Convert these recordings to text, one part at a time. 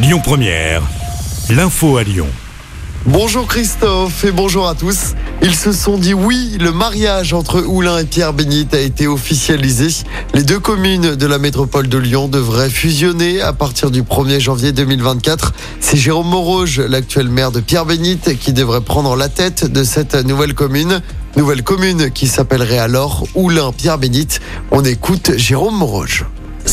Lyon Première, l'info à Lyon. Bonjour Christophe et bonjour à tous. Ils se sont dit oui, le mariage entre Oulin et Pierre Bénite a été officialisé. Les deux communes de la métropole de Lyon devraient fusionner à partir du 1er janvier 2024. C'est Jérôme Moroge, l'actuel maire de Pierre Bénite, qui devrait prendre la tête de cette nouvelle commune. Nouvelle commune qui s'appellerait alors Oulin-Pierre Bénite. On écoute Jérôme Moroge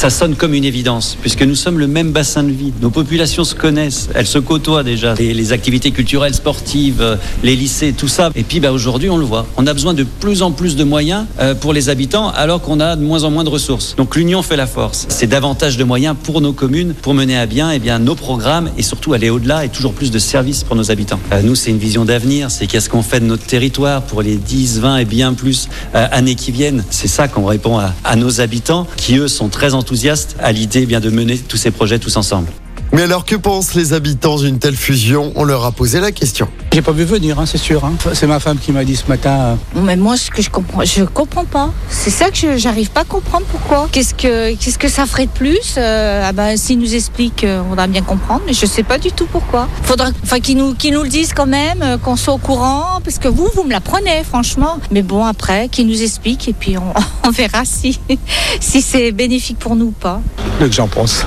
ça sonne comme une évidence, puisque nous sommes le même bassin de vie. Nos populations se connaissent, elles se côtoient déjà. Les, activités culturelles, sportives, euh, les lycées, tout ça. Et puis bah, aujourd'hui, on le voit. On a besoin de plus en plus de moyens euh, pour les habitants, alors qu'on a de moins en moins de ressources. Donc l'union fait la force. C'est davantage de moyens pour nos communes, pour mener à bien, eh bien nos programmes et surtout aller au-delà et toujours plus de services pour nos habitants. Euh, nous, c'est une vision d'avenir. C'est qu'est-ce qu'on fait de notre territoire pour les 10, 20 et bien plus années qui viennent. C'est ça qu'on répond à, à nos habitants, qui eux sont très enthousiastes à l'idée eh bien de mener tous ces projets tous ensemble. Mais alors que pensent les habitants d'une telle fusion? On leur a posé la question. J'ai pas vu venir, hein, c'est sûr. Hein. C'est ma femme qui m'a dit ce matin. euh... Mais moi, ce que je comprends, je comprends pas. C'est ça que je j'arrive pas à comprendre pourquoi. Qu'est-ce que qu'est-ce que ça ferait de plus euh, Ah ben, s'ils nous expliquent, euh, on va bien comprendre. Mais je sais pas du tout pourquoi. Faudra, enfin, qu'ils nous qu'ils nous le disent quand même, euh, qu'on soit au courant, parce que vous, vous me l'apprenez, franchement. Mais bon, après, qu'ils nous expliquent et puis on, on verra si si c'est bénéfique pour nous ou pas. Le que j'en pense.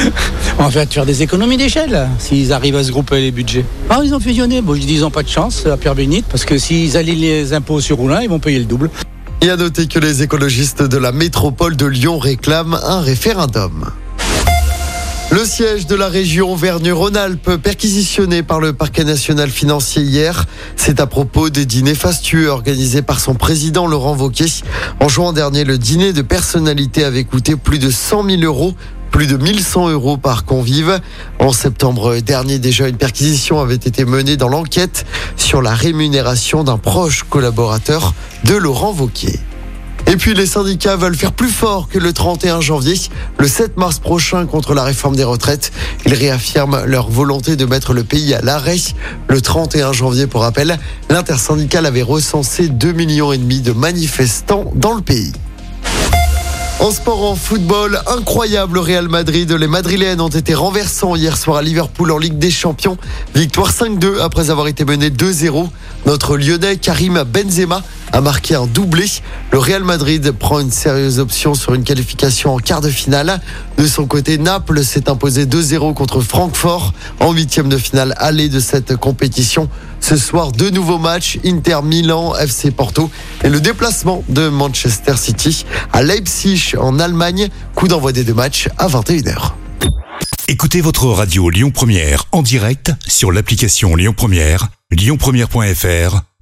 On va faire des économies d'échelle s'ils arrivent à se grouper les budgets. Ah, ils ont fusionné. Bon, je dis ils n'ont pas de chance à Pierre Bénite parce que s'ils allient les impôts sur Roulin, ils vont payer le double. Et à noter que les écologistes de la métropole de Lyon réclament un référendum. Le siège de la région Auvergne-Rhône-Alpes perquisitionné par le parquet national financier hier. C'est à propos des dîners fastueux organisés par son président Laurent Wauquiez. En juin dernier, le dîner de personnalité avait coûté plus de 100 000 euros plus de 1100 euros par convive. En septembre dernier, déjà, une perquisition avait été menée dans l'enquête sur la rémunération d'un proche collaborateur de Laurent Wauquiez. Et puis les syndicats veulent faire plus fort que le 31 janvier, le 7 mars prochain contre la réforme des retraites. Ils réaffirment leur volonté de mettre le pays à l'arrêt. Le 31 janvier, pour rappel, l'intersyndicale avait recensé 2 millions de manifestants dans le pays. En sport, en football, incroyable le Real Madrid. Les Madrilènes ont été renversants hier soir à Liverpool en Ligue des Champions. Victoire 5-2 après avoir été mené 2-0. Notre Lyonnais Karim Benzema a marqué un doublé. Le Real Madrid prend une sérieuse option sur une qualification en quart de finale. De son côté, Naples s'est imposé 2-0 contre Francfort en huitième de finale aller de cette compétition. Ce soir, deux nouveaux matchs, Inter Milan, FC Porto et le déplacement de Manchester City à Leipzig en Allemagne. Coup d'envoi des deux matchs à 21h. Écoutez votre radio Lyon Première en direct sur l'application Lyon Première, lyonpremière.fr